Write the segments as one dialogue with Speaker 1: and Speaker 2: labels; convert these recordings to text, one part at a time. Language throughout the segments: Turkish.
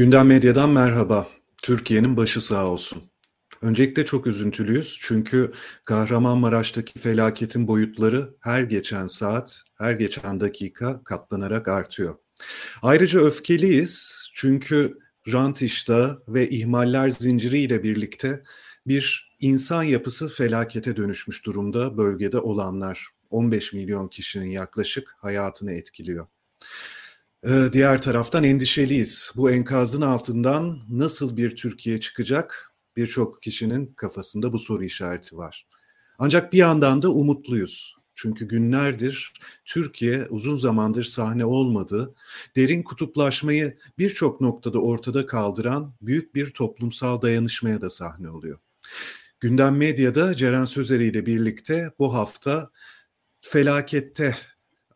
Speaker 1: Gündem Medya'dan merhaba. Türkiye'nin başı sağ olsun. Öncelikle çok üzüntülüyüz çünkü Kahramanmaraş'taki felaketin boyutları her geçen saat, her geçen dakika katlanarak artıyor. Ayrıca öfkeliyiz çünkü rant iştahı ve ihmaller zinciriyle birlikte bir insan yapısı felakete dönüşmüş durumda bölgede olanlar. 15 milyon kişinin yaklaşık hayatını etkiliyor. Ee, diğer taraftan endişeliyiz. Bu enkazın altından nasıl bir Türkiye çıkacak? Birçok kişinin kafasında bu soru işareti var. Ancak bir yandan da umutluyuz. Çünkü günlerdir Türkiye uzun zamandır sahne olmadı, derin kutuplaşmayı birçok noktada ortada kaldıran büyük bir toplumsal dayanışmaya da sahne oluyor. Gündem Medya'da Ceren Sözeri ile birlikte bu hafta felakette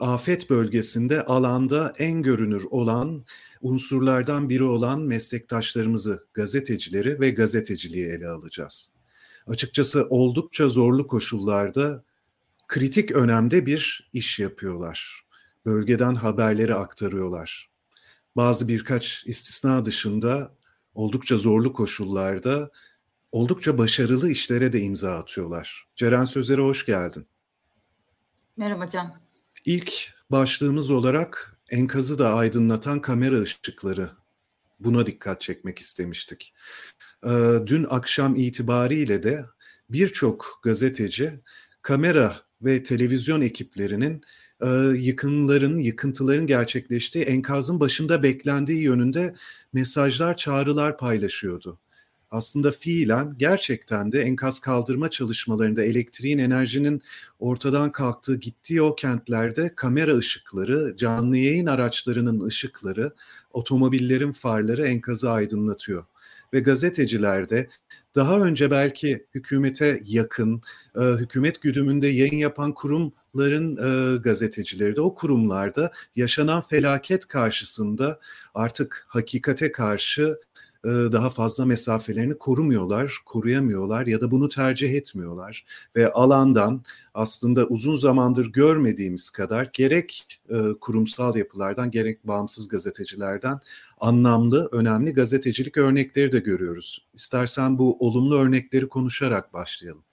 Speaker 1: afet bölgesinde alanda en görünür olan unsurlardan biri olan meslektaşlarımızı, gazetecileri ve gazeteciliği ele alacağız. Açıkçası oldukça zorlu koşullarda kritik önemde bir iş yapıyorlar. Bölgeden haberleri aktarıyorlar. Bazı birkaç istisna dışında oldukça zorlu koşullarda oldukça başarılı işlere de imza atıyorlar. Ceren Sözer'e hoş geldin.
Speaker 2: Merhaba Can.
Speaker 1: İlk başlığımız olarak enkazı da aydınlatan kamera ışıkları. Buna dikkat çekmek istemiştik. Ee, dün akşam itibariyle de birçok gazeteci kamera ve televizyon ekiplerinin e, yıkımların, yıkıntıların gerçekleştiği enkazın başında beklendiği yönünde mesajlar, çağrılar paylaşıyordu aslında fiilen gerçekten de enkaz kaldırma çalışmalarında elektriğin, enerjinin ortadan kalktığı gittiği o kentlerde kamera ışıkları, canlı yayın araçlarının ışıkları, otomobillerin farları enkazı aydınlatıyor. Ve gazeteciler de daha önce belki hükümete yakın, e, hükümet güdümünde yayın yapan kurumların e, gazetecileri de o kurumlarda yaşanan felaket karşısında artık hakikate karşı daha fazla mesafelerini korumuyorlar, koruyamıyorlar ya da bunu tercih etmiyorlar. Ve alandan aslında uzun zamandır görmediğimiz kadar gerek e, kurumsal yapılardan gerek bağımsız gazetecilerden anlamlı, önemli gazetecilik örnekleri de görüyoruz. İstersen bu olumlu örnekleri konuşarak başlayalım.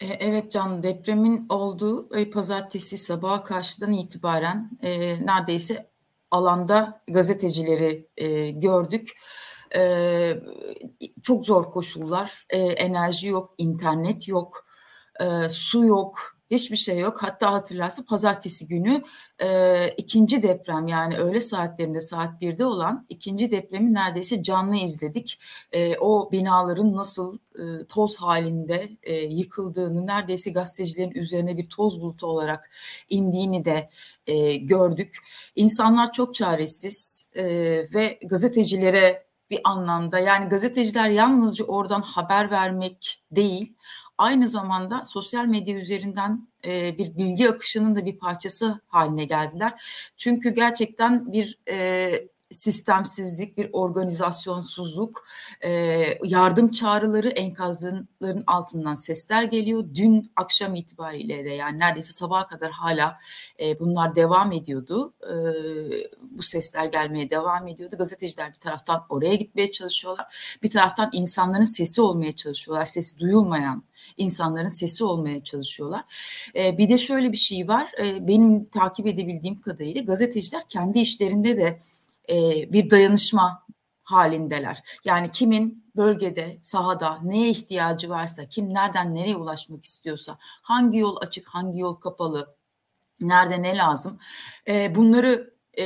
Speaker 2: E, evet Can, depremin olduğu pazartesi sabaha karşıdan itibaren e, neredeyse alanda gazetecileri e, gördük. E, çok zor koşullar, e, enerji yok, internet yok, e, su yok, Hiçbir şey yok. Hatta hatırlarsa pazartesi günü e, ikinci deprem yani öğle saatlerinde saat 1'de olan ikinci depremi neredeyse canlı izledik. E, o binaların nasıl e, toz halinde e, yıkıldığını neredeyse gazetecilerin üzerine bir toz bulutu olarak indiğini de e, gördük. İnsanlar çok çaresiz e, ve gazetecilere bir anlamda yani gazeteciler yalnızca oradan haber vermek değil aynı zamanda sosyal medya üzerinden e, bir bilgi akışının da bir parçası haline geldiler. Çünkü gerçekten bir e, sistemsizlik, bir organizasyonsuzluk, e, yardım çağrıları enkazların altından sesler geliyor. Dün akşam itibariyle de yani neredeyse sabaha kadar hala e, bunlar devam ediyordu. E, bu sesler gelmeye devam ediyordu. Gazeteciler bir taraftan oraya gitmeye çalışıyorlar. Bir taraftan insanların sesi olmaya çalışıyorlar. Sesi duyulmayan insanların sesi olmaya çalışıyorlar. E, bir de şöyle bir şey var. E, benim takip edebildiğim kadarıyla gazeteciler kendi işlerinde de e, bir dayanışma halindeler. Yani kimin bölgede, sahada neye ihtiyacı varsa, kim nereden nereye ulaşmak istiyorsa, hangi yol açık, hangi yol kapalı, nerede ne lazım, e, bunları e,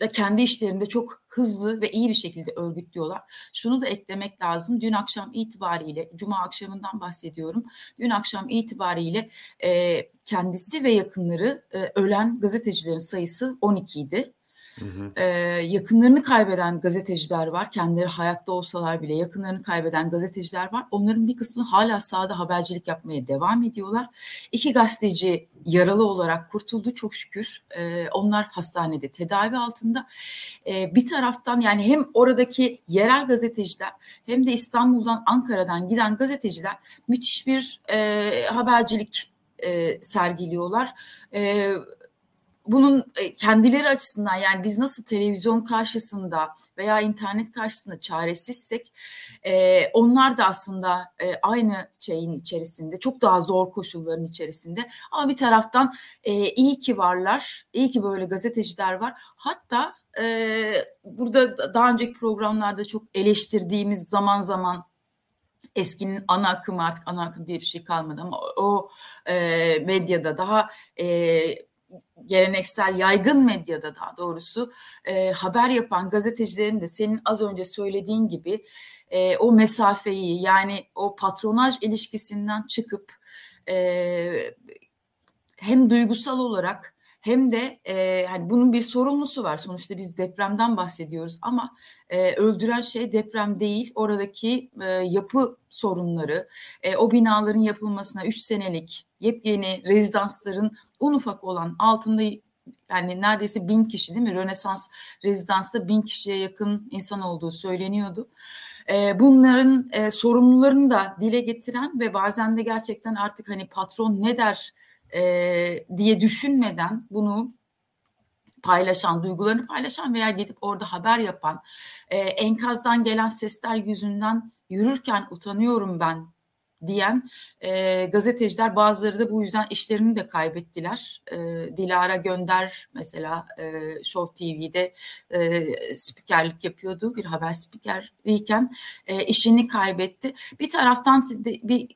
Speaker 2: da kendi işlerinde çok hızlı ve iyi bir şekilde örgütlüyorlar. Şunu da eklemek lazım. Dün akşam itibariyle, Cuma akşamından bahsediyorum. Dün akşam itibariyle e, kendisi ve yakınları e, ölen gazetecilerin sayısı 12 idi. Ee, yakınlarını kaybeden gazeteciler var. Kendileri hayatta olsalar bile yakınlarını kaybeden gazeteciler var. Onların bir kısmı hala sahada habercilik yapmaya devam ediyorlar. İki gazeteci yaralı olarak kurtuldu çok şükür. Ee, onlar hastanede tedavi altında. Ee, bir taraftan yani hem oradaki yerel gazeteciler hem de İstanbul'dan Ankara'dan giden gazeteciler müthiş bir e, habercilik e, sergiliyorlar. E, bunun e, kendileri açısından yani biz nasıl televizyon karşısında veya internet karşısında çaresizsek e, onlar da aslında e, aynı şeyin içerisinde çok daha zor koşulların içerisinde. Ama bir taraftan e, iyi ki varlar iyi ki böyle gazeteciler var. Hatta e, burada daha önceki programlarda çok eleştirdiğimiz zaman zaman eskinin ana akım artık ana akım diye bir şey kalmadı ama o e, medyada daha e, geleneksel yaygın medyada daha doğrusu e, haber yapan gazetecilerin de senin az önce söylediğin gibi e, o mesafeyi yani o patronaj ilişkisinden çıkıp e, hem duygusal olarak hem de e, hani bunun bir sorumlusu var. Sonuçta biz depremden bahsediyoruz ama e, öldüren şey deprem değil. Oradaki e, yapı sorunları, e, o binaların yapılmasına 3 senelik yepyeni rezidansların un ufak olan altında yani neredeyse bin kişi değil mi? Rönesans rezidansta bin kişiye yakın insan olduğu söyleniyordu. E, bunların e, sorumlularını da dile getiren ve bazen de gerçekten artık hani patron ne der e, diye düşünmeden bunu paylaşan, duygularını paylaşan veya gidip orada haber yapan, e, enkazdan gelen sesler yüzünden yürürken utanıyorum ben diyen e, gazeteciler bazıları da bu yüzden işlerini de kaybettiler. E, Dilara Gönder mesela e, Show TV'de e, spikerlik yapıyordu bir haber spikeriyken e, işini kaybetti. Bir taraftan de, bir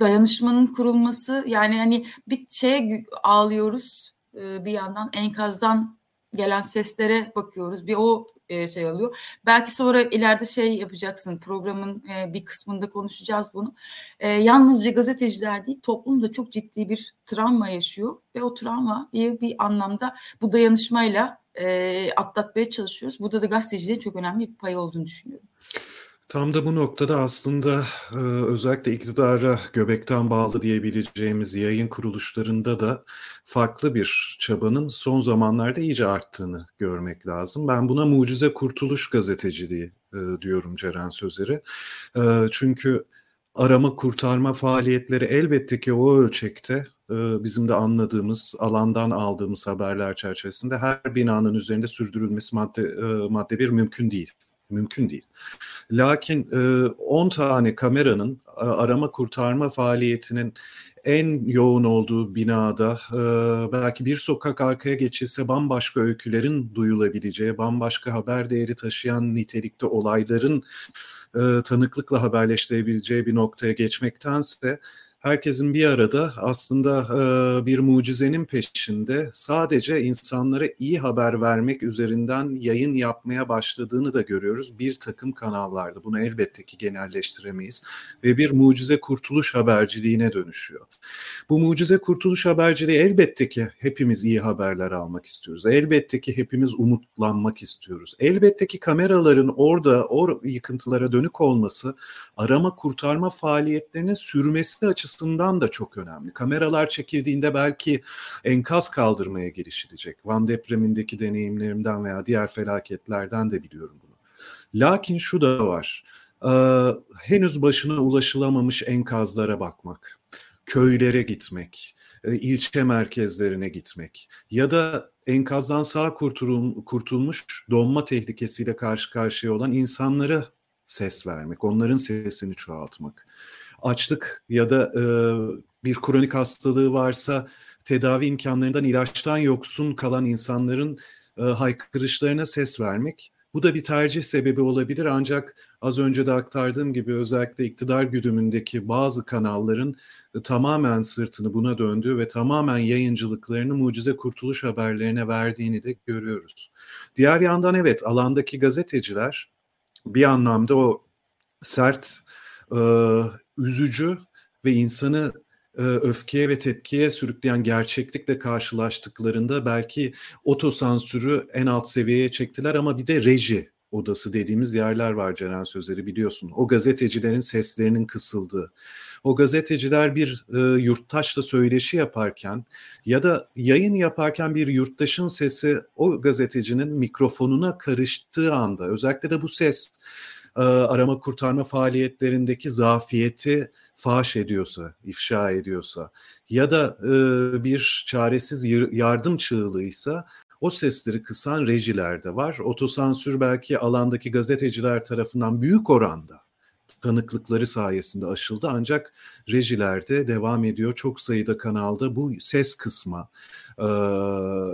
Speaker 2: dayanışmanın kurulması yani hani bir şeye ağlıyoruz e, bir yandan enkazdan gelen seslere bakıyoruz bir o e, şey oluyor. Belki sonra ileride şey yapacaksın programın e, bir kısmında konuşacağız bunu. Yalnızca gazeteciler değil toplum da çok ciddi bir travma yaşıyor ve o travmayı bir anlamda bu dayanışmayla atlatmaya çalışıyoruz. Burada da gazetecilerin çok önemli bir payı olduğunu düşünüyorum.
Speaker 1: Tam da bu noktada aslında e, özellikle iktidara göbekten bağlı diyebileceğimiz yayın kuruluşlarında da farklı bir çabanın son zamanlarda iyice arttığını görmek lazım. Ben buna mucize kurtuluş gazeteciliği e, diyorum Ceren Sözer'e. E, çünkü arama kurtarma faaliyetleri elbette ki o ölçekte bizim de anladığımız, alandan aldığımız haberler çerçevesinde her binanın üzerinde sürdürülmesi madde, madde bir mümkün değil mümkün değil. Lakin 10 e, tane kameranın arama kurtarma faaliyetinin en yoğun olduğu binada e, belki bir sokak arkaya geçilse bambaşka öykülerin duyulabileceği, bambaşka haber değeri taşıyan nitelikte olayların e, tanıklıkla haberleştirebileceği bir noktaya geçmektense herkesin bir arada aslında bir mucizenin peşinde sadece insanlara iyi haber vermek üzerinden yayın yapmaya başladığını da görüyoruz bir takım kanallarda. Bunu elbette ki genelleştiremeyiz ve bir mucize kurtuluş haberciliğine dönüşüyor. Bu mucize kurtuluş haberciliği elbette ki hepimiz iyi haberler almak istiyoruz. Elbette ki hepimiz umutlanmak istiyoruz. Elbette ki kameraların orada o yıkıntılara dönük olması arama kurtarma faaliyetlerine sürmesi açısından açısından da çok önemli. Kameralar çekildiğinde belki enkaz kaldırmaya girişilecek. Van depremindeki deneyimlerimden veya diğer felaketlerden de biliyorum bunu. Lakin şu da var. E, henüz başına ulaşılamamış enkazlara bakmak, köylere gitmek, e, ilçe merkezlerine gitmek ya da enkazdan sağ kurtulmuş donma tehlikesiyle karşı karşıya olan insanlara ses vermek, onların sesini çoğaltmak açlık ya da e, bir kronik hastalığı varsa tedavi imkanlarından ilaçtan yoksun kalan insanların e, haykırışlarına ses vermek. Bu da bir tercih sebebi olabilir ancak az önce de aktardığım gibi özellikle iktidar güdümündeki bazı kanalların e, tamamen sırtını buna döndüğü ve tamamen yayıncılıklarını mucize kurtuluş haberlerine verdiğini de görüyoruz. Diğer yandan evet alandaki gazeteciler bir anlamda o sert e, üzücü ve insanı e, öfkeye ve tepkiye sürükleyen gerçeklikle karşılaştıklarında belki otosansürü en alt seviyeye çektiler ama bir de reji odası dediğimiz yerler var Ceren Sözleri biliyorsun. O gazetecilerin seslerinin kısıldığı. O gazeteciler bir e, yurttaşla söyleşi yaparken ya da yayın yaparken bir yurttaşın sesi o gazetecinin mikrofonuna karıştığı anda özellikle de bu ses e, arama kurtarma faaliyetlerindeki zafiyeti faş ediyorsa, ifşa ediyorsa ya da e, bir çaresiz yardım çığlığıysa o sesleri kısan rejiler de var. Otosansür belki alandaki gazeteciler tarafından büyük oranda tanıklıkları sayesinde aşıldı ancak rejilerde devam ediyor. Çok sayıda kanalda bu ses kısma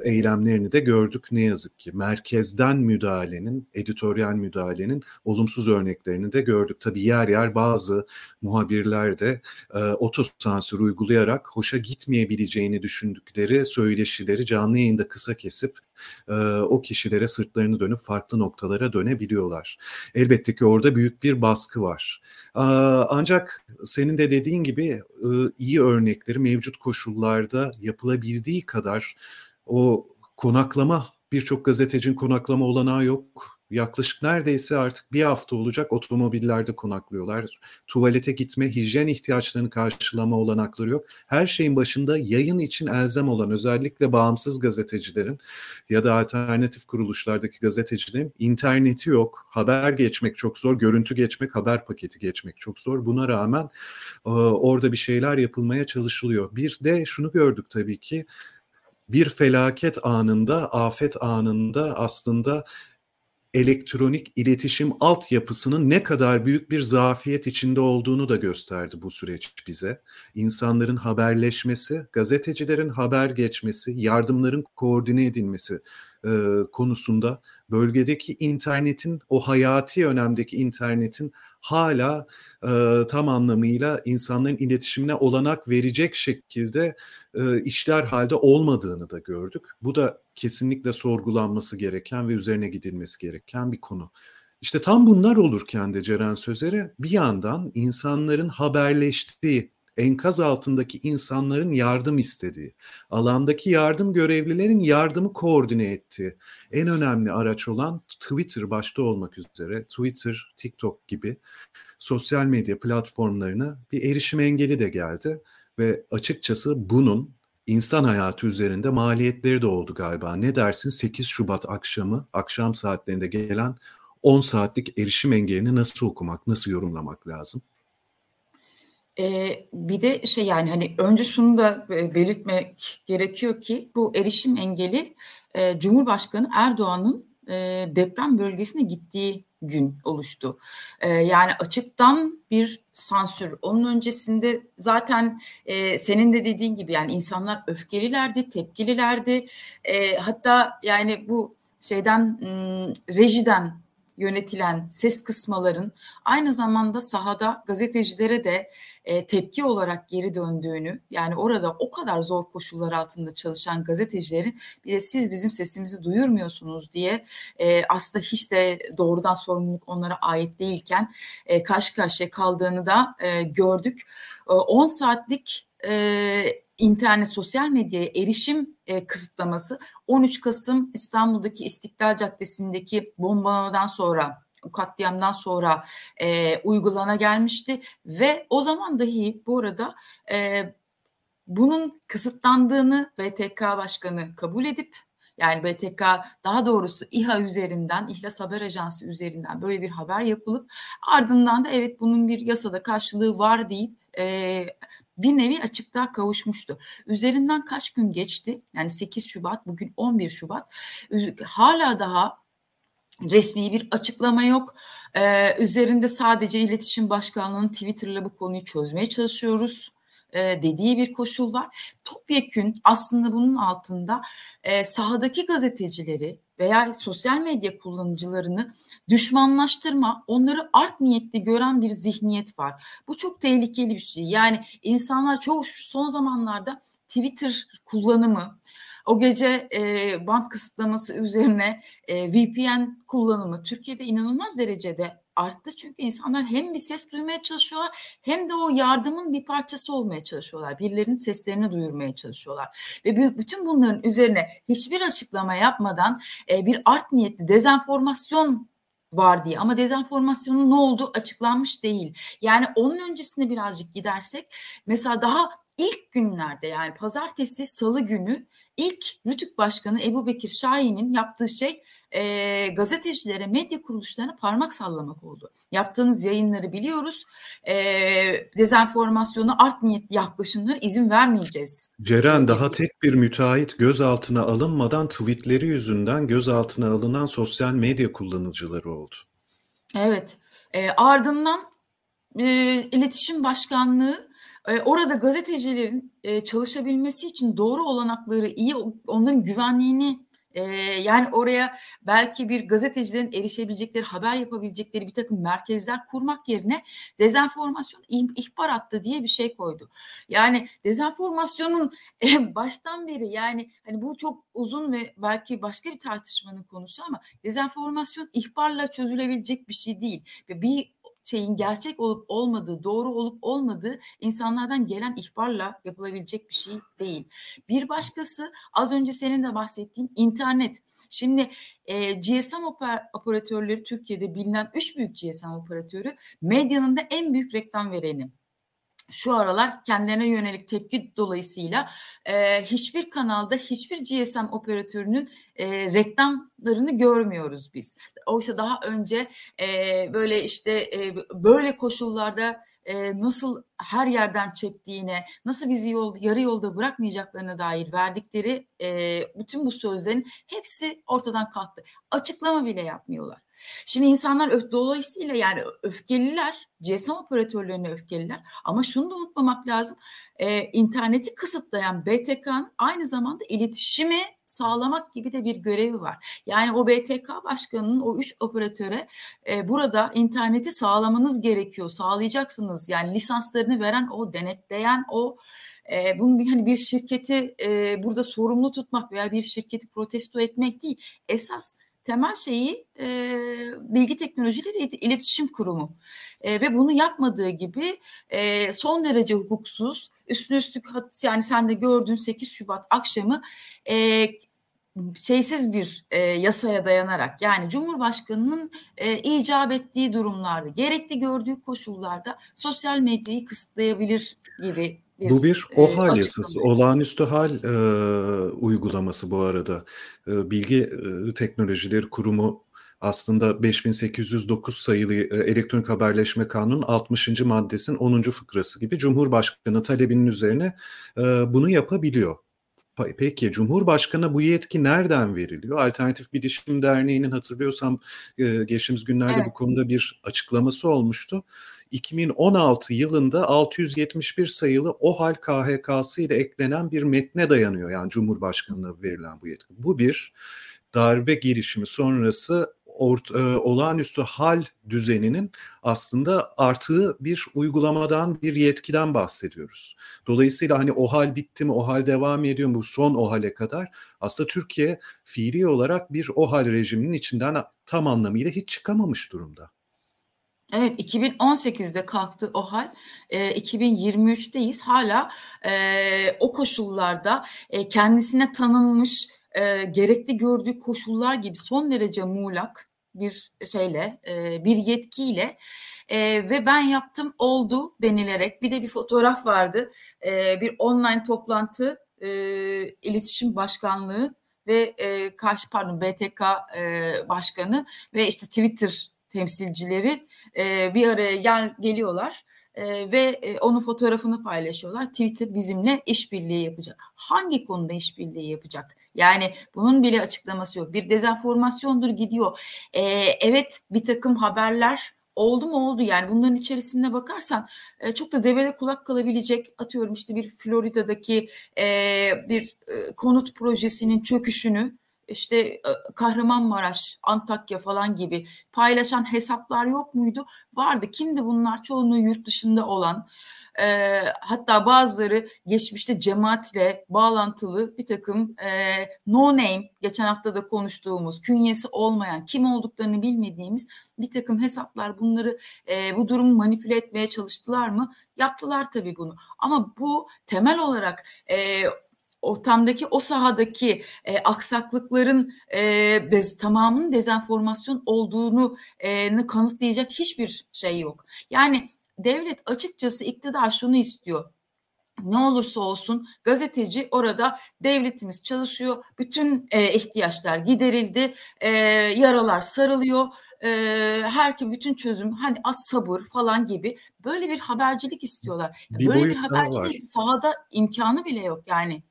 Speaker 1: eylemlerini de gördük ne yazık ki. Merkezden müdahalenin, editoryal müdahalenin olumsuz örneklerini de gördük. Tabii yer yer bazı muhabirler de e, otosansür uygulayarak hoşa gitmeyebileceğini düşündükleri söyleşileri canlı yayında kısa kesip e, o kişilere sırtlarını dönüp farklı noktalara dönebiliyorlar. Elbette ki orada büyük bir baskı var. E, ancak senin de dediğin gibi e, iyi örnekleri mevcut koşullarda yapılabildiği kadar o konaklama birçok gazetecinin konaklama olanağı yok yaklaşık neredeyse artık bir hafta olacak otomobillerde konaklıyorlar. Tuvalete gitme, hijyen ihtiyaçlarını karşılama olanakları yok. Her şeyin başında yayın için elzem olan özellikle bağımsız gazetecilerin ya da alternatif kuruluşlardaki gazetecilerin interneti yok. Haber geçmek çok zor, görüntü geçmek, haber paketi geçmek çok zor. Buna rağmen orada bir şeyler yapılmaya çalışılıyor. Bir de şunu gördük tabii ki bir felaket anında, afet anında aslında elektronik iletişim altyapısının ne kadar büyük bir zafiyet içinde olduğunu da gösterdi bu süreç bize. İnsanların haberleşmesi, gazetecilerin haber geçmesi, yardımların koordine edilmesi e, konusunda bölgedeki internetin, o hayati önemdeki internetin hala e, tam anlamıyla insanların iletişimine olanak verecek şekilde e, işler halde olmadığını da gördük. Bu da kesinlikle sorgulanması gereken ve üzerine gidilmesi gereken bir konu. İşte tam bunlar olurken de Ceren Sözer'e bir yandan insanların haberleştiği, enkaz altındaki insanların yardım istediği, alandaki yardım görevlilerin yardımı koordine ettiği en önemli araç olan Twitter başta olmak üzere Twitter, TikTok gibi sosyal medya platformlarına bir erişim engeli de geldi ve açıkçası bunun insan hayatı üzerinde maliyetleri de oldu galiba. Ne dersin 8 Şubat akşamı, akşam saatlerinde gelen 10 saatlik erişim engelini nasıl okumak, nasıl yorumlamak lazım?
Speaker 2: Ee, bir de şey yani hani önce şunu da e, belirtmek gerekiyor ki bu erişim engeli e, Cumhurbaşkanı Erdoğan'ın e, deprem bölgesine gittiği gün oluştu. E, yani açıktan bir sansür. Onun öncesinde zaten e, senin de dediğin gibi yani insanlar öfkelilerdi, tepkililerdi. E, hatta yani bu şeyden rejiden yönetilen ses kısmaların aynı zamanda sahada gazetecilere de e, tepki olarak geri döndüğünü yani orada o kadar zor koşullar altında çalışan gazetecilerin bir de siz bizim sesimizi duyurmuyorsunuz diye e, aslında hiç de doğrudan sorumluluk onlara ait değilken e, karşı karşıya kaldığını da e, gördük. E, 10 saatlik e, internet sosyal medyaya erişim e, kısıtlaması 13 Kasım İstanbul'daki İstiklal Caddesi'ndeki bombalamadan sonra katliamdan sonra e, uygulana gelmişti ve o zaman dahi bu arada e, bunun kısıtlandığını BTK Başkanı kabul edip yani BTK daha doğrusu İHA üzerinden, İhlas Haber Ajansı üzerinden böyle bir haber yapılıp ardından da evet bunun bir yasada karşılığı var deyip e, bir nevi açıklığa kavuşmuştu. Üzerinden kaç gün geçti? Yani 8 Şubat, bugün 11 Şubat. Hala daha resmi bir açıklama yok. Ee, üzerinde sadece iletişim başkanlığının Twitter'la bu konuyu çözmeye çalışıyoruz e, dediği bir koşul var. Topyekün aslında bunun altında e, sahadaki gazetecileri veya sosyal medya kullanıcılarını düşmanlaştırma, onları art niyetli gören bir zihniyet var. Bu çok tehlikeli bir şey. Yani insanlar çok son zamanlarda Twitter kullanımı, o gece e, band kısıtlaması üzerine e, VPN kullanımı Türkiye'de inanılmaz derecede arttı. Çünkü insanlar hem bir ses duymaya çalışıyorlar hem de o yardımın bir parçası olmaya çalışıyorlar. Birilerinin seslerini duyurmaya çalışıyorlar. Ve bütün bunların üzerine hiçbir açıklama yapmadan e, bir art niyetli dezenformasyon var diye ama dezenformasyonun ne olduğu açıklanmış değil. Yani onun öncesine birazcık gidersek mesela daha ilk günlerde yani pazartesi salı günü ilk Rütük Başkanı Ebu Bekir Şahin'in yaptığı şey e, gazetecilere, medya kuruluşlarına parmak sallamak oldu. Yaptığınız yayınları biliyoruz. E, dezenformasyonu, art niyetli yaklaşımlara izin vermeyeceğiz.
Speaker 1: Ceren daha tek bir müteahhit gözaltına alınmadan tweetleri yüzünden gözaltına alınan sosyal medya kullanıcıları oldu.
Speaker 2: Evet. E, ardından e, iletişim başkanlığı e, orada gazetecilerin e, çalışabilmesi için doğru olanakları iyi onların güvenliğini ee, yani oraya belki bir gazetecilerin erişebilecekleri, haber yapabilecekleri bir takım merkezler kurmak yerine dezenformasyon ihbar hattı diye bir şey koydu. Yani dezenformasyonun e, baştan beri yani hani bu çok uzun ve belki başka bir tartışmanın konusu ama dezenformasyon ihbarla çözülebilecek bir şey değil. Bir şeyin gerçek olup olmadığı, doğru olup olmadığı insanlardan gelen ihbarla yapılabilecek bir şey değil. Bir başkası az önce senin de bahsettiğin internet. Şimdi e, GSM oper, operatörleri Türkiye'de bilinen üç büyük GSM operatörü medyanın da en büyük reklam vereni şu aralar kendilerine yönelik tepki dolayısıyla e, hiçbir kanalda hiçbir GSM operatörünün e, reklamlarını görmüyoruz biz. Oysa daha önce e, böyle işte e, böyle koşullarda nasıl her yerden çektiğine, nasıl bizi yol, yarı yolda bırakmayacaklarına dair verdikleri e, bütün bu sözlerin hepsi ortadan kalktı. Açıklama bile yapmıyorlar. Şimdi insanlar öf, dolayısıyla yani öfkeliler, GSM operatörlerine öfkeliler ama şunu da unutmamak lazım. E, interneti kısıtlayan BTK'nın aynı zamanda iletişimi sağlamak gibi de bir görevi var. Yani o BTK başkanının o üç operatöre e, burada interneti sağlamanız gerekiyor, sağlayacaksınız. Yani lisanslarını veren o, denetleyen o e, bunun bir hani bir şirketi e, burada sorumlu tutmak veya bir şirketi protesto etmek değil. Esas temel şeyi e, Bilgi Teknolojileri İletişim Kurumu e, ve bunu yapmadığı gibi e, son derece hukuksuz üstüne üstlük yani sen de gördün 8 Şubat akşamı e, şeysiz bir e, yasaya dayanarak yani Cumhurbaşkanı'nın e, icap ettiği durumlarda gerekli gördüğü koşullarda sosyal medyayı kısıtlayabilir gibi
Speaker 1: bir, bu bir OHAL e, yasası, olağanüstü hal e, uygulaması bu arada. E, Bilgi e, Teknolojileri Kurumu aslında 5809 sayılı e, elektronik haberleşme kanunun 60. maddesinin 10. fıkrası gibi Cumhurbaşkanı talebinin üzerine e, bunu yapabiliyor. Peki Cumhurbaşkanı bu yetki nereden veriliyor? Alternatif Bilişim Derneği'nin hatırlıyorsam e, geçtiğimiz günlerde evet. bu konuda bir açıklaması olmuştu. 2016 yılında 671 sayılı OHAL KHK'sı ile eklenen bir metne dayanıyor. Yani Cumhurbaşkanı'na verilen bu yetki. Bu bir darbe girişimi sonrası ort, e, olağanüstü hal düzeninin aslında artığı bir uygulamadan, bir yetkiden bahsediyoruz. Dolayısıyla hani o hal bitti mi, o hal devam ediyor mu, bu son o hale kadar aslında Türkiye fiili olarak bir o hal rejiminin içinden tam anlamıyla hiç çıkamamış durumda.
Speaker 2: Evet 2018'de kalktı o hal. E, 2023'teyiz. Hala e, o koşullarda e, kendisine tanınmış e, gerekli gördüğü koşullar gibi son derece muğlak bir şeyle, e, bir yetkiyle e, ve ben yaptım oldu denilerek bir de bir fotoğraf vardı. E, bir online toplantı e, iletişim başkanlığı ve e, karşı pardon BTK e, başkanı ve işte Twitter temsilcileri e, bir araya gel geliyorlar e, ve e, onun fotoğrafını paylaşıyorlar. Twitter bizimle işbirliği yapacak. Hangi konuda işbirliği yapacak? Yani bunun bile açıklaması yok. Bir dezenformasyondur gidiyor. E, evet bir takım haberler oldu mu oldu yani bunların içerisinde bakarsan e, çok da devede kulak kalabilecek atıyorum işte bir Florida'daki e, bir e, konut projesinin çöküşünü işte e, Kahramanmaraş, Antakya falan gibi paylaşan hesaplar yok muydu? Vardı. Kimdi bunlar? Çoğunluğu yurt dışında olan e, hatta bazıları geçmişte cemaatle bağlantılı bir takım e, no name geçen hafta da konuştuğumuz künyesi olmayan kim olduklarını bilmediğimiz bir takım hesaplar bunları e, bu durumu manipüle etmeye çalıştılar mı? Yaptılar tabii bunu ama bu temel olarak e, ortamdaki o sahadaki e, aksaklıkların e, bez, tamamının dezenformasyon olduğunu e, kanıtlayacak hiçbir şey yok. Yani devlet açıkçası iktidar şunu istiyor. ne olursa olsun gazeteci orada devletimiz çalışıyor. Bütün e, ihtiyaçlar giderildi. E, yaralar sarılıyor. E, herki bütün çözüm hani az sabır falan gibi böyle bir habercilik istiyorlar. Bir böyle bir habercilik sahada imkanı bile yok yani.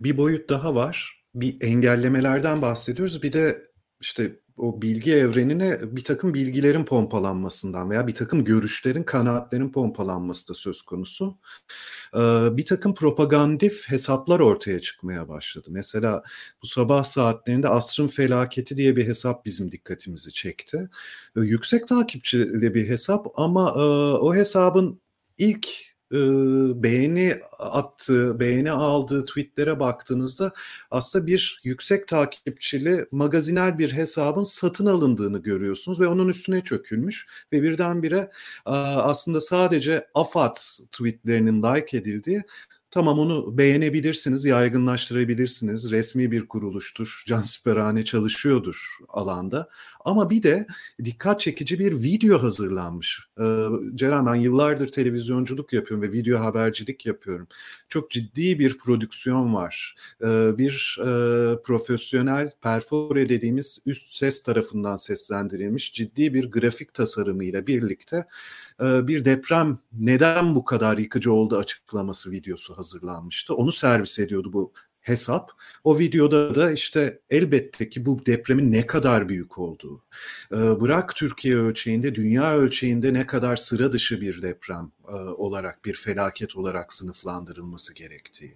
Speaker 1: Bir boyut daha var. Bir engellemelerden bahsediyoruz. Bir de işte o bilgi evrenine bir takım bilgilerin pompalanmasından veya bir takım görüşlerin, kanaatlerin pompalanması da söz konusu. bir takım propagandif hesaplar ortaya çıkmaya başladı. Mesela bu sabah saatlerinde Asrın Felaketi diye bir hesap bizim dikkatimizi çekti. yüksek takipçili bir hesap ama o hesabın ilk beğeni attığı, beğeni aldığı tweetlere baktığınızda aslında bir yüksek takipçili magazinel bir hesabın satın alındığını görüyorsunuz ve onun üstüne çökülmüş ve birdenbire aslında sadece AFAD tweetlerinin like edildiği Tamam onu beğenebilirsiniz, yaygınlaştırabilirsiniz. Resmi bir kuruluştur, cansiperhane çalışıyordur alanda. Ama bir de dikkat çekici bir video hazırlanmış. Ee, Ceren ben yıllardır televizyonculuk yapıyorum ve video habercilik yapıyorum. Çok ciddi bir prodüksiyon var. Ee, bir e, profesyonel perfore dediğimiz üst ses tarafından seslendirilmiş ciddi bir grafik tasarımıyla birlikte e, bir deprem neden bu kadar yıkıcı oldu açıklaması videosu hazırlanmıştı. Onu servis ediyordu bu hesap. O videoda da işte elbette ki bu depremin ne kadar büyük olduğu, e, bırak Türkiye ölçeğinde, dünya ölçeğinde ne kadar sıra dışı bir deprem e, olarak, bir felaket olarak sınıflandırılması gerektiği,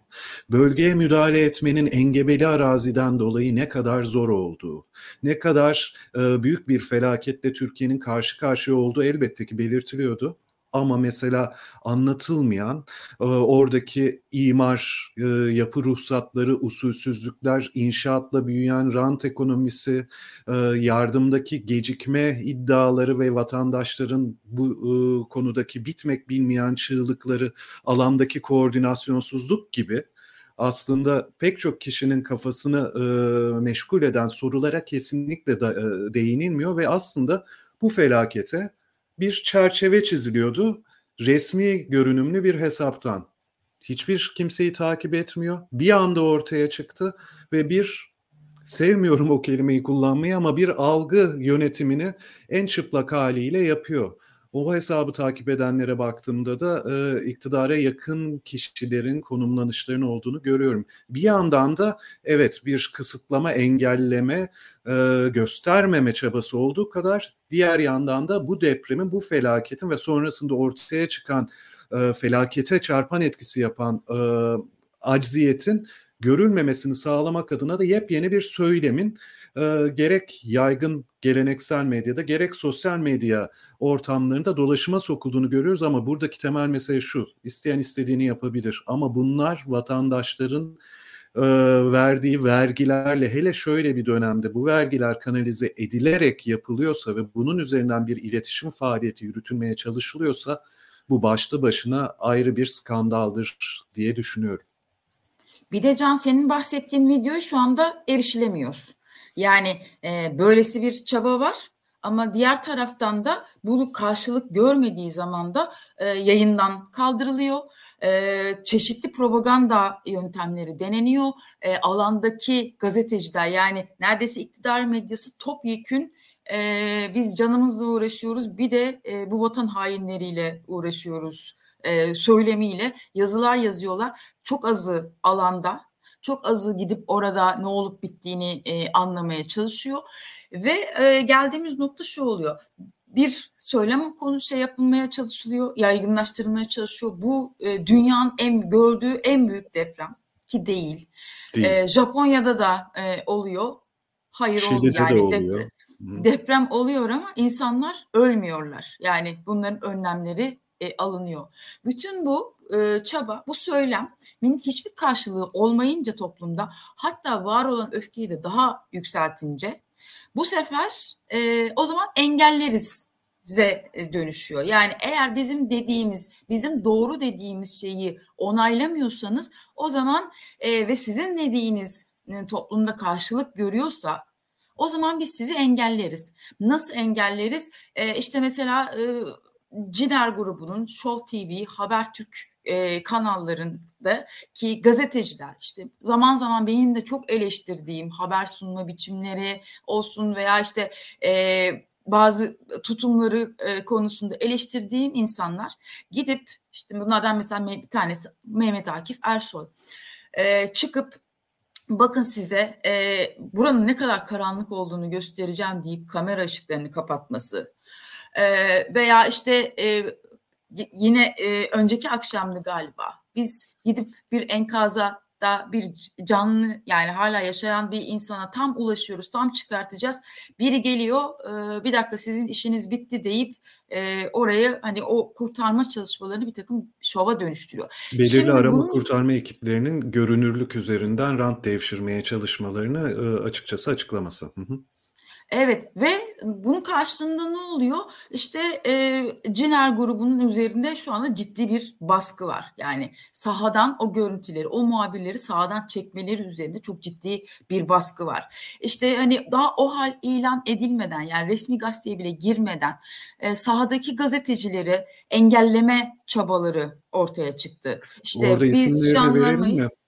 Speaker 1: bölgeye müdahale etmenin engebeli araziden dolayı ne kadar zor olduğu, ne kadar e, büyük bir felaketle Türkiye'nin karşı karşıya olduğu elbette ki belirtiliyordu ama mesela anlatılmayan e, oradaki imar, e, yapı ruhsatları, usulsüzlükler, inşaatla büyüyen rant ekonomisi, e, yardımdaki gecikme iddiaları ve vatandaşların bu e, konudaki bitmek bilmeyen çığlıkları, alandaki koordinasyonsuzluk gibi aslında pek çok kişinin kafasını e, meşgul eden sorulara kesinlikle da, e, değinilmiyor ve aslında bu felakete bir çerçeve çiziliyordu resmi görünümlü bir hesaptan. Hiçbir kimseyi takip etmiyor. Bir anda ortaya çıktı ve bir sevmiyorum o kelimeyi kullanmayı ama bir algı yönetimini en çıplak haliyle yapıyor. O hesabı takip edenlere baktığımda da e, iktidara yakın kişilerin konumlanışlarının olduğunu görüyorum. Bir yandan da evet bir kısıtlama, engelleme, e, göstermeme çabası olduğu kadar diğer yandan da bu depremin, bu felaketin ve sonrasında ortaya çıkan e, felakete çarpan etkisi yapan e, acziyetin görülmemesini sağlamak adına da yepyeni bir söylemin e, gerek yaygın geleneksel medyada gerek sosyal medya ortamlarında dolaşıma sokulduğunu görüyoruz ama buradaki temel mesele şu. isteyen istediğini yapabilir ama bunlar vatandaşların e, verdiği vergilerle hele şöyle bir dönemde bu vergiler kanalize edilerek yapılıyorsa ve bunun üzerinden bir iletişim faaliyeti yürütülmeye çalışılıyorsa bu başlı başına ayrı bir skandaldır diye düşünüyorum.
Speaker 2: Bir de Can senin bahsettiğin video şu anda erişilemiyor. Yani e, böylesi bir çaba var ama diğer taraftan da bunu karşılık görmediği zaman da e, yayından kaldırılıyor. E, çeşitli propaganda yöntemleri deneniyor. E, alandaki gazeteciler yani neredeyse iktidar medyası topyekün e, biz canımızla uğraşıyoruz bir de e, bu vatan hainleriyle uğraşıyoruz e, söylemiyle yazılar yazıyorlar. Çok azı alanda çok azı gidip orada ne olup bittiğini e, anlamaya çalışıyor ve e, geldiğimiz nokta şu oluyor. Bir söylem konu şey yapılmaya çalışılıyor, yaygınlaştırılmaya çalışıyor. Bu e, dünyanın en gördüğü en büyük deprem ki değil. değil. E, Japonya'da da e, oluyor. Hayır olmuyor yani de oluyor. Deprem, deprem oluyor ama insanlar ölmüyorlar. Yani bunların önlemleri e, alınıyor. Bütün bu e, çaba, bu söylemin hiçbir karşılığı olmayınca toplumda hatta var olan öfkeyi de daha yükseltince bu sefer e, o zaman engelleriz ze dönüşüyor. Yani eğer bizim dediğimiz, bizim doğru dediğimiz şeyi onaylamıyorsanız o zaman e, ve sizin dediğiniz e, toplumda karşılık görüyorsa o zaman biz sizi engelleriz. Nasıl engelleriz? E, işte mesela e, Ciner grubunun Show TV, Habertürk e, kanallarında ki gazeteciler işte zaman zaman benim de çok eleştirdiğim haber sunma biçimleri olsun veya işte e, bazı tutumları e, konusunda eleştirdiğim insanlar gidip işte bunlardan mesela bir tanesi Mehmet Akif Ersoy e, çıkıp bakın size e, buranın ne kadar karanlık olduğunu göstereceğim deyip kamera ışıklarını kapatması e, veya işte e, yine e, önceki akşamdı galiba biz gidip bir enkaza da bir canlı yani hala yaşayan bir insana tam ulaşıyoruz, tam çıkartacağız. Biri geliyor, e, bir dakika sizin işiniz bitti deyip e, oraya hani o kurtarma çalışmalarını bir takım şova dönüştürüyor.
Speaker 1: Belirli Şimdi arama bunun... kurtarma ekiplerinin görünürlük üzerinden rant devşirmeye çalışmalarını e, açıkçası açıklaması. Hı hı.
Speaker 2: Evet ve bunun karşılığında ne oluyor? İşte e, Ciner grubunun üzerinde şu anda ciddi bir baskı var. Yani sahadan o görüntüleri, o muhabirleri sahadan çekmeleri üzerinde çok ciddi bir baskı var. İşte hani daha o hal ilan edilmeden yani resmi gazeteye bile girmeden e, sahadaki gazetecileri engelleme çabaları ortaya çıktı. İşte
Speaker 1: biz jandarmayız.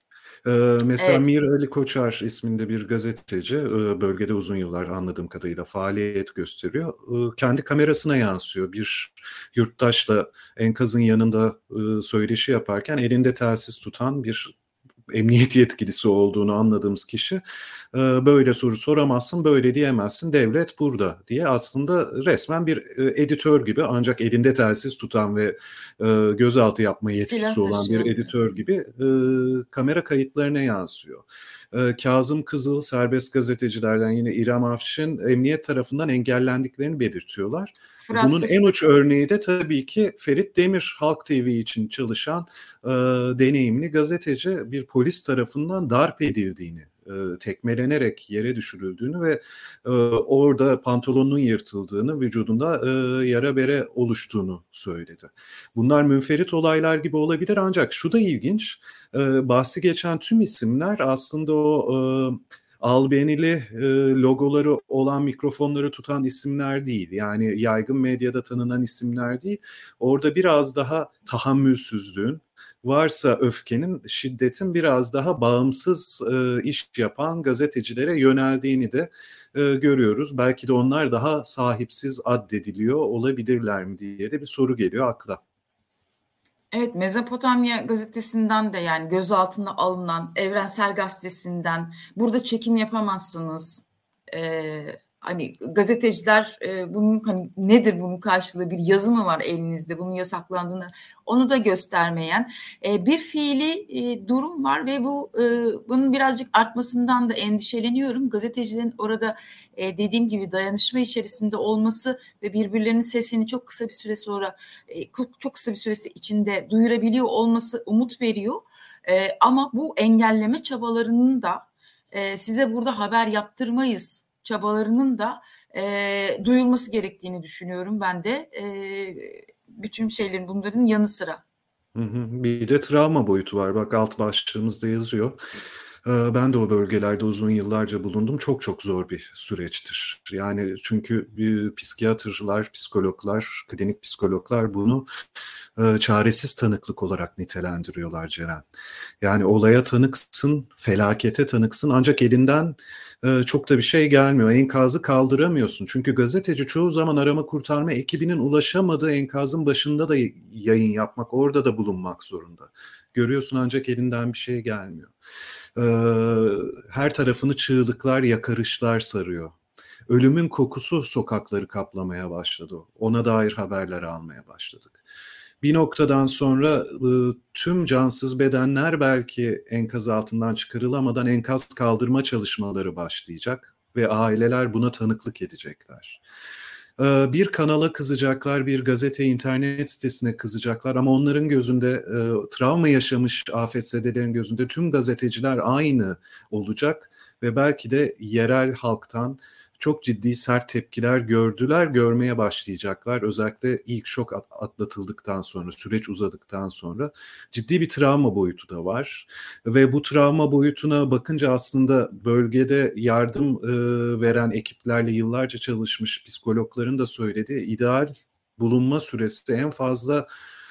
Speaker 1: Ee, mesela evet. Mir Ali Koçar isminde bir gazeteci e, bölgede uzun yıllar anladığım kadarıyla faaliyet gösteriyor. E, kendi kamerasına yansıyor. Bir yurttaşla enkazın yanında e, söyleşi yaparken elinde telsiz tutan bir emniyet yetkilisi olduğunu anladığımız kişi e, böyle soru soramazsın, böyle diyemezsin, devlet burada diye aslında resmen bir e, editör gibi ancak elinde telsiz tutan ve e, gözaltı yapma yetkisi olan bir editör gibi kamera kayıtlarına yansıyor. Kazım Kızıl serbest gazetecilerden yine İrem Afşin emniyet tarafından engellendiklerini belirtiyorlar. Fırat Bunun en uç örneği de tabii ki Ferit Demir Halk TV için çalışan e, deneyimli gazeteci bir polis tarafından darp edildiğini e, tekmelenerek yere düşürüldüğünü ve e, orada pantolonun yırtıldığını, vücudunda e, yara bere oluştuğunu söyledi. Bunlar münferit olaylar gibi olabilir ancak şu da ilginç, e, bahsi geçen tüm isimler aslında o... E, albenili e, logoları olan mikrofonları tutan isimler değil. Yani yaygın medyada tanınan isimler değil. Orada biraz daha tahammülsüzlüğün, varsa öfkenin, şiddetin biraz daha bağımsız e, iş yapan gazetecilere yöneldiğini de e, görüyoruz. Belki de onlar daha sahipsiz addediliyor olabilirler mi diye de bir soru geliyor akla.
Speaker 2: Evet, Mezopotamya gazetesinden de yani gözaltına alınan Evrensel Gazetesi'nden burada çekim yapamazsınız. Ee, hani gazeteciler e, bunun hani nedir bunun karşılığı bir yazı mı var elinizde bunun yasaklandığını onu da göstermeyen e, bir fiili e, durum var ve bu e, bunun birazcık artmasından da endişeleniyorum. Gazetecilerin orada e, dediğim gibi dayanışma içerisinde olması ve birbirlerinin sesini çok kısa bir süre sonra e, çok kısa bir süresi içinde duyurabiliyor olması umut veriyor. E, ama bu engelleme çabalarının da e, size burada haber yaptırmayız çabalarının da e, duyulması gerektiğini düşünüyorum ben de. E, bütün şeylerin bunların yanı sıra.
Speaker 1: Bir de travma boyutu var. Bak alt başlığımızda yazıyor. Ben de o bölgelerde uzun yıllarca bulundum. Çok çok zor bir süreçtir. Yani çünkü psikiyatrlar, psikologlar, klinik psikologlar bunu çaresiz tanıklık olarak nitelendiriyorlar Ceren. Yani olaya tanıksın, felakete tanıksın ancak elinden çok da bir şey gelmiyor. Enkazı kaldıramıyorsun. Çünkü gazeteci çoğu zaman arama kurtarma ekibinin ulaşamadığı enkazın başında da yayın yapmak, orada da bulunmak zorunda. Görüyorsun ancak elinden bir şey gelmiyor. Her tarafını çığlıklar, yakarışlar sarıyor. Ölümün kokusu sokakları kaplamaya başladı. Ona dair haberler almaya başladık bir noktadan sonra tüm cansız bedenler belki enkaz altından çıkarılamadan enkaz kaldırma çalışmaları başlayacak ve aileler buna tanıklık edecekler. Bir kanala kızacaklar, bir gazete, internet sitesine kızacaklar ama onların gözünde travma yaşamış afetzedelerin gözünde tüm gazeteciler aynı olacak ve belki de yerel halktan çok ciddi sert tepkiler gördüler, görmeye başlayacaklar. Özellikle ilk şok atlatıldıktan sonra, süreç uzadıktan sonra ciddi bir travma boyutu da var. Ve bu travma boyutuna bakınca aslında bölgede yardım e, veren ekiplerle yıllarca çalışmış psikologların da söylediği ideal bulunma süresi en fazla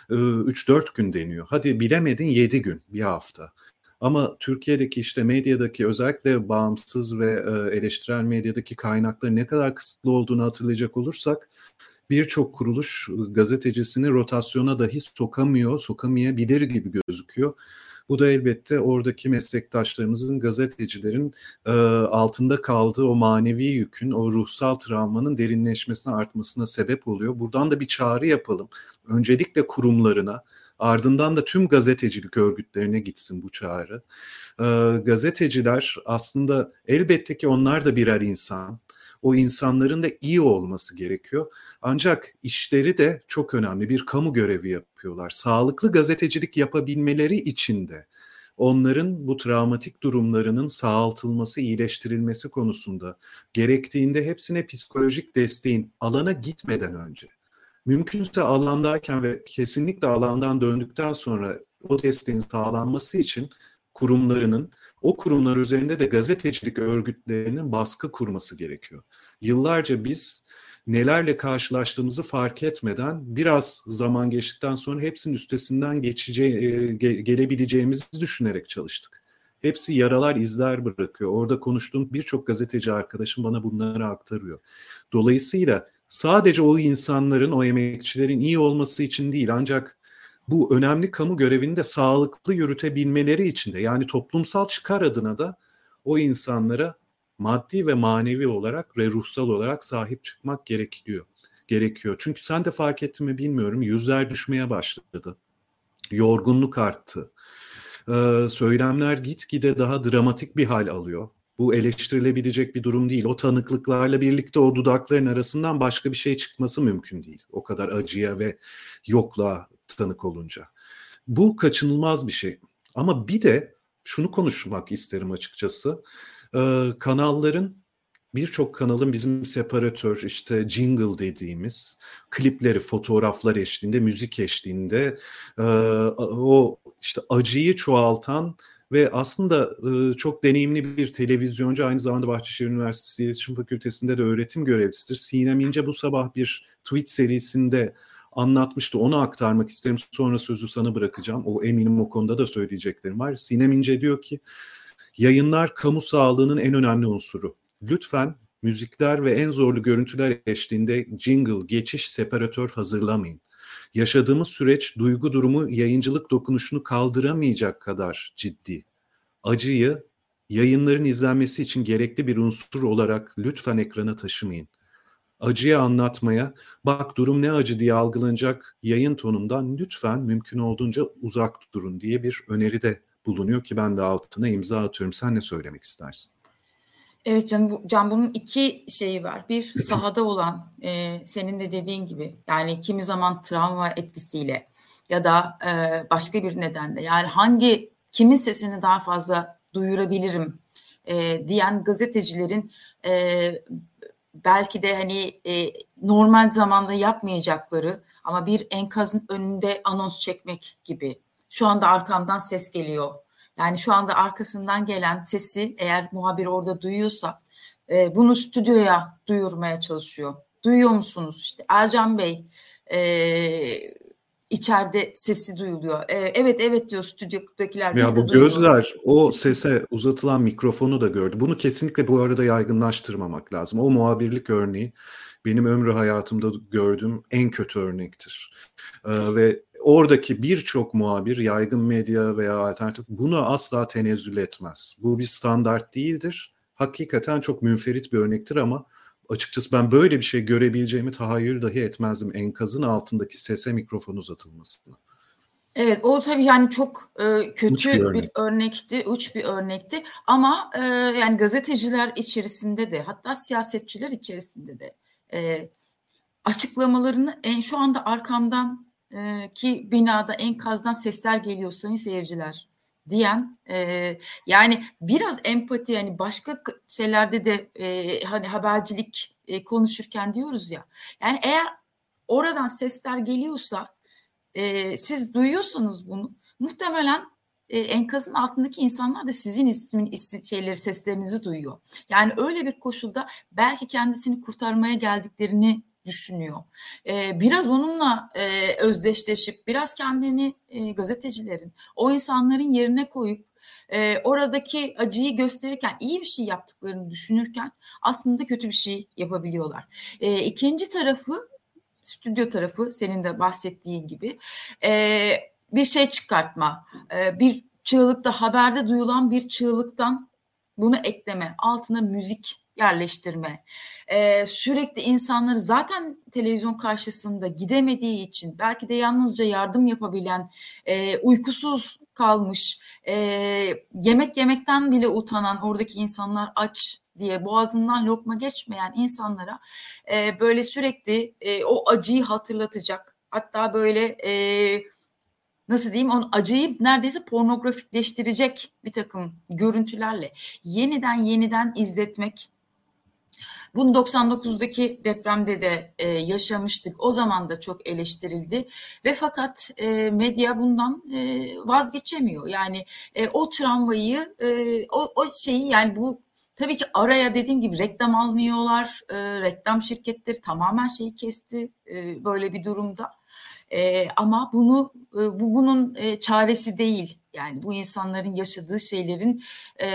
Speaker 1: 3-4 gün deniyor. Hadi bilemedin 7 gün, bir hafta. Ama Türkiye'deki işte medyadaki özellikle bağımsız ve eleştirel medyadaki kaynakları ne kadar kısıtlı olduğunu hatırlayacak olursak birçok kuruluş gazetecisini rotasyona dahi sokamıyor, sokamayabilir gibi gözüküyor. Bu da elbette oradaki meslektaşlarımızın, gazetecilerin e, altında kaldığı o manevi yükün, o ruhsal travmanın derinleşmesine, artmasına sebep oluyor. Buradan da bir çağrı yapalım. Öncelikle kurumlarına, ardından da tüm gazetecilik örgütlerine gitsin bu çağrı. E, gazeteciler aslında elbette ki onlar da birer insan o insanların da iyi olması gerekiyor. Ancak işleri de çok önemli bir kamu görevi yapıyorlar. Sağlıklı gazetecilik yapabilmeleri için de onların bu travmatik durumlarının sağaltılması, iyileştirilmesi konusunda gerektiğinde hepsine psikolojik desteğin alana gitmeden önce mümkünse alandayken ve kesinlikle alandan döndükten sonra o desteğin sağlanması için kurumlarının o kurumlar üzerinde de gazetecilik örgütlerinin baskı kurması gerekiyor. Yıllarca biz nelerle karşılaştığımızı fark etmeden biraz zaman geçtikten sonra hepsinin üstesinden geçeceği, e, gelebileceğimizi düşünerek çalıştık. Hepsi yaralar, izler bırakıyor. Orada konuştuğum birçok gazeteci arkadaşım bana bunları aktarıyor. Dolayısıyla sadece o insanların, o emekçilerin iyi olması için değil ancak bu önemli kamu görevini de sağlıklı yürütebilmeleri için de yani toplumsal çıkar adına da o insanlara maddi ve manevi olarak ve ruhsal olarak sahip çıkmak gerekiyor. Gerekiyor. Çünkü sen de fark ettin mi bilmiyorum yüzler düşmeye başladı. Yorgunluk arttı. Ee, söylemler gitgide daha dramatik bir hal alıyor. Bu eleştirilebilecek bir durum değil. O tanıklıklarla birlikte o dudakların arasından başka bir şey çıkması mümkün değil. O kadar acıya ve yokluğa tanık olunca. Bu kaçınılmaz bir şey. Ama bir de şunu konuşmak isterim açıkçası. Ee, kanalların birçok kanalın bizim separatör işte jingle dediğimiz klipleri, fotoğraflar eşliğinde, müzik eşliğinde e, o işte acıyı çoğaltan ve aslında çok deneyimli bir televizyoncu aynı zamanda Bahçeşehir Üniversitesi İletişim Fakültesi'nde de öğretim görevlisidir. Sinem İnce bu sabah bir tweet serisinde anlatmıştı. Onu aktarmak isterim. Sonra sözü sana bırakacağım. O eminim o konuda da söyleyeceklerim var. Sinem İnce diyor ki yayınlar kamu sağlığının en önemli unsuru. Lütfen müzikler ve en zorlu görüntüler eşliğinde jingle, geçiş, separatör hazırlamayın. Yaşadığımız süreç duygu durumu yayıncılık dokunuşunu kaldıramayacak kadar ciddi. Acıyı yayınların izlenmesi için gerekli bir unsur olarak lütfen ekrana taşımayın acıyı anlatmaya, bak durum ne acı diye algılanacak yayın tonundan lütfen mümkün olduğunca uzak durun diye bir öneride bulunuyor ki ben de altına imza atıyorum. Sen ne söylemek istersin?
Speaker 2: Evet Can, bu, Can bunun iki şeyi var. Bir sahada olan e, senin de dediğin gibi yani kimi zaman travma etkisiyle ya da e, başka bir nedenle yani hangi kimin sesini daha fazla duyurabilirim e, diyen gazetecilerin e, belki de hani e, normal zamanda yapmayacakları ama bir enkazın önünde anons çekmek gibi. Şu anda arkamdan ses geliyor. Yani şu anda arkasından gelen sesi eğer muhabir orada duyuyorsa e, bunu stüdyoya duyurmaya çalışıyor. Duyuyor musunuz? İşte Ercan Bey e, içeride sesi duyuluyor. E, evet evet diyor stüdyodakiler.
Speaker 1: Ya bu gözler o sese uzatılan mikrofonu da gördü. Bunu kesinlikle bu arada yaygınlaştırmamak lazım. O muhabirlik örneği benim ömrü hayatımda gördüğüm en kötü örnektir. Ee, ve oradaki birçok muhabir, yaygın medya veya alternatif bunu asla tenezzül etmez. Bu bir standart değildir. Hakikaten çok münferit bir örnektir ama açıkçası ben böyle bir şey görebileceğimi tahayyül dahi etmezdim enkazın altındaki sese mikrofon uzatılmasını.
Speaker 2: Evet o tabii yani çok e, kötü bir, örnek. bir örnekti, uç bir örnekti ama e, yani gazeteciler içerisinde de hatta siyasetçiler içerisinde de e, açıklamalarını en şu anda arkamdan e, ki binada enkazdan sesler geliyor sayın seyirciler diyen e, yani biraz empati yani başka şeylerde de e, hani habercilik e, konuşurken diyoruz ya yani eğer oradan sesler geliyorsa e, siz duyuyorsanız bunu muhtemelen e, enkazın altındaki insanlar da sizin ismin isim, şeyleri seslerinizi duyuyor. Yani öyle bir koşulda belki kendisini kurtarmaya geldiklerini düşünüyor. E, biraz onunla e, özdeşleşip biraz kendini e, gazetecilerin o insanların yerine koyup e, oradaki acıyı gösterirken iyi bir şey yaptıklarını düşünürken aslında kötü bir şey yapabiliyorlar. E, ikinci tarafı stüdyo tarafı senin de bahsettiğin gibi e, bir şey çıkartma, e, bir çığlıkta haberde duyulan bir çığlıktan bunu ekleme, altına müzik yerleştirme, e, sürekli insanları zaten televizyon karşısında gidemediği için belki de yalnızca yardım yapabilen, e, uykusuz kalmış, e, yemek yemekten bile utanan oradaki insanlar aç diye boğazından lokma geçmeyen insanlara e, böyle sürekli e, o acıyı hatırlatacak. Hatta böyle e, nasıl diyeyim onu acıyı neredeyse pornografikleştirecek bir takım görüntülerle yeniden yeniden izletmek bunu 99'daki depremde de e, yaşamıştık. O zaman da çok eleştirildi ve fakat e, medya bundan e, vazgeçemiyor. Yani e, o travmayı, e, o, o şeyi yani bu tabii ki araya dediğim gibi reklam almıyorlar. E, reklam şirketleri tamamen şeyi kesti e, böyle bir durumda. E, ama bunu e, bu bunun e, çaresi değil. Yani bu insanların yaşadığı şeylerin e,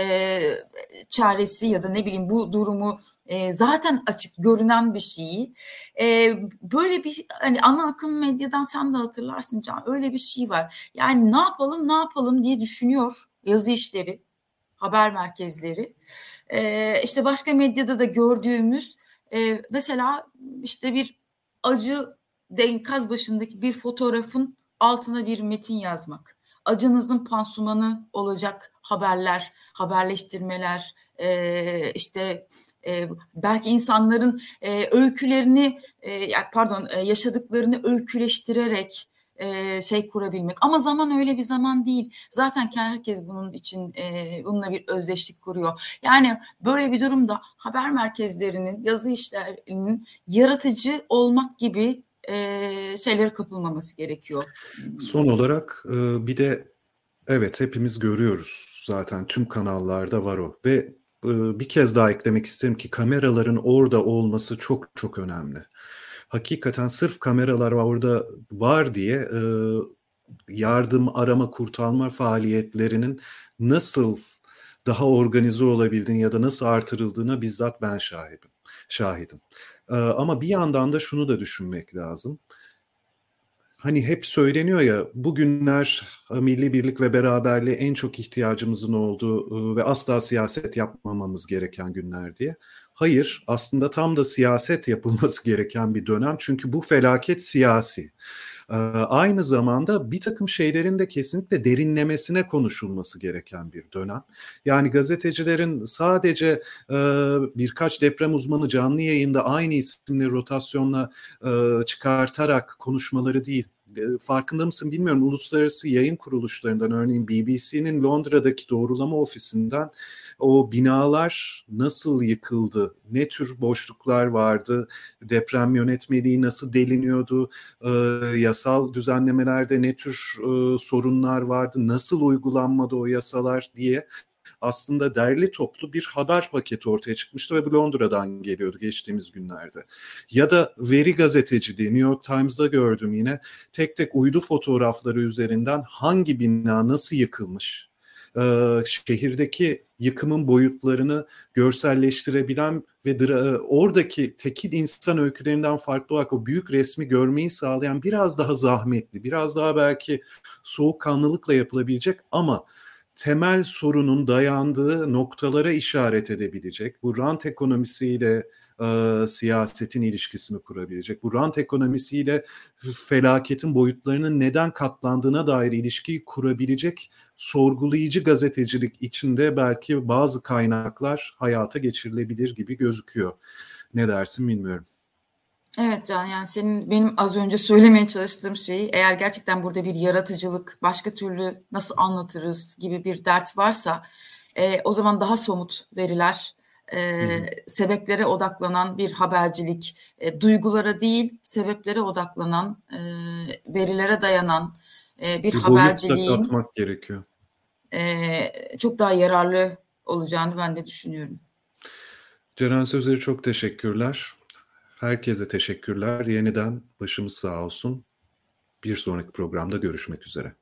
Speaker 2: çaresi ya da ne bileyim bu durumu e, zaten açık görünen bir şeyi. E, böyle bir hani ana akım medyadan sen de hatırlarsın Can öyle bir şey var. Yani ne yapalım ne yapalım diye düşünüyor yazı işleri, haber merkezleri. E, işte başka medyada da gördüğümüz e, mesela işte bir acı enkaz başındaki bir fotoğrafın altına bir metin yazmak. Acınızın pansumanı olacak haberler, haberleştirmeler, e, işte e, belki insanların e, öykülerini, e, pardon e, yaşadıklarını öyküleştirerek e, şey kurabilmek. Ama zaman öyle bir zaman değil. Zaten herkes bunun için e, bununla bir özdeşlik kuruyor. Yani böyle bir durumda haber merkezlerinin, yazı işlerinin yaratıcı olmak gibi e, şeylere kapılmaması gerekiyor.
Speaker 1: Son olarak e, bir de evet hepimiz görüyoruz zaten tüm kanallarda var o ve e, bir kez daha eklemek isterim ki kameraların orada olması çok çok önemli. Hakikaten sırf kameralar orada var diye e, yardım, arama, kurtarma faaliyetlerinin nasıl daha organize olabildiğini ya da nasıl artırıldığına bizzat ben şahidim. Şahidim. Ama bir yandan da şunu da düşünmek lazım. Hani hep söyleniyor ya bugünler milli birlik ve beraberliğe en çok ihtiyacımızın olduğu ve asla siyaset yapmamamız gereken günler diye. Hayır, aslında tam da siyaset yapılması gereken bir dönem çünkü bu felaket siyasi aynı zamanda bir takım şeylerin de kesinlikle derinlemesine konuşulması gereken bir dönem. Yani gazetecilerin sadece birkaç deprem uzmanı canlı yayında aynı isimli rotasyonla çıkartarak konuşmaları değil farkında mısın bilmiyorum uluslararası yayın kuruluşlarından örneğin BBC'nin Londra'daki doğrulama ofisinden o binalar nasıl yıkıldı, ne tür boşluklar vardı, deprem yönetmeliği nasıl deliniyordu, e, yasal düzenlemelerde ne tür e, sorunlar vardı, nasıl uygulanmadı o yasalar diye aslında derli toplu bir haber paketi ortaya çıkmıştı ve Londra'dan geliyordu geçtiğimiz günlerde. Ya da veri gazeteciliği New York Times'da gördüm yine. Tek tek uydu fotoğrafları üzerinden hangi bina nasıl yıkılmış, şehirdeki yıkımın boyutlarını görselleştirebilen ve oradaki tekil insan öykülerinden farklı olarak o büyük resmi görmeyi sağlayan biraz daha zahmetli, biraz daha belki soğukkanlılıkla yapılabilecek ama temel sorunun dayandığı noktalara işaret edebilecek, bu rant ekonomisiyle e, siyasetin ilişkisini kurabilecek, bu rant ekonomisiyle felaketin boyutlarının neden katlandığına dair ilişkiyi kurabilecek sorgulayıcı gazetecilik içinde belki bazı kaynaklar hayata geçirilebilir gibi gözüküyor. Ne dersin bilmiyorum.
Speaker 2: Evet Can yani senin benim az önce söylemeye çalıştığım şeyi eğer gerçekten burada bir yaratıcılık başka türlü nasıl anlatırız gibi bir dert varsa e, o zaman daha somut veriler e, sebeplere odaklanan bir habercilik e, duygulara değil sebeplere odaklanan e, verilere dayanan e, bir, bir haberciliğin
Speaker 1: katmak gerekiyor.
Speaker 2: E, çok daha yararlı olacağını ben de düşünüyorum.
Speaker 1: Ceren Sözleri çok teşekkürler Herkese teşekkürler. Yeniden başımız sağ olsun. Bir sonraki programda görüşmek üzere.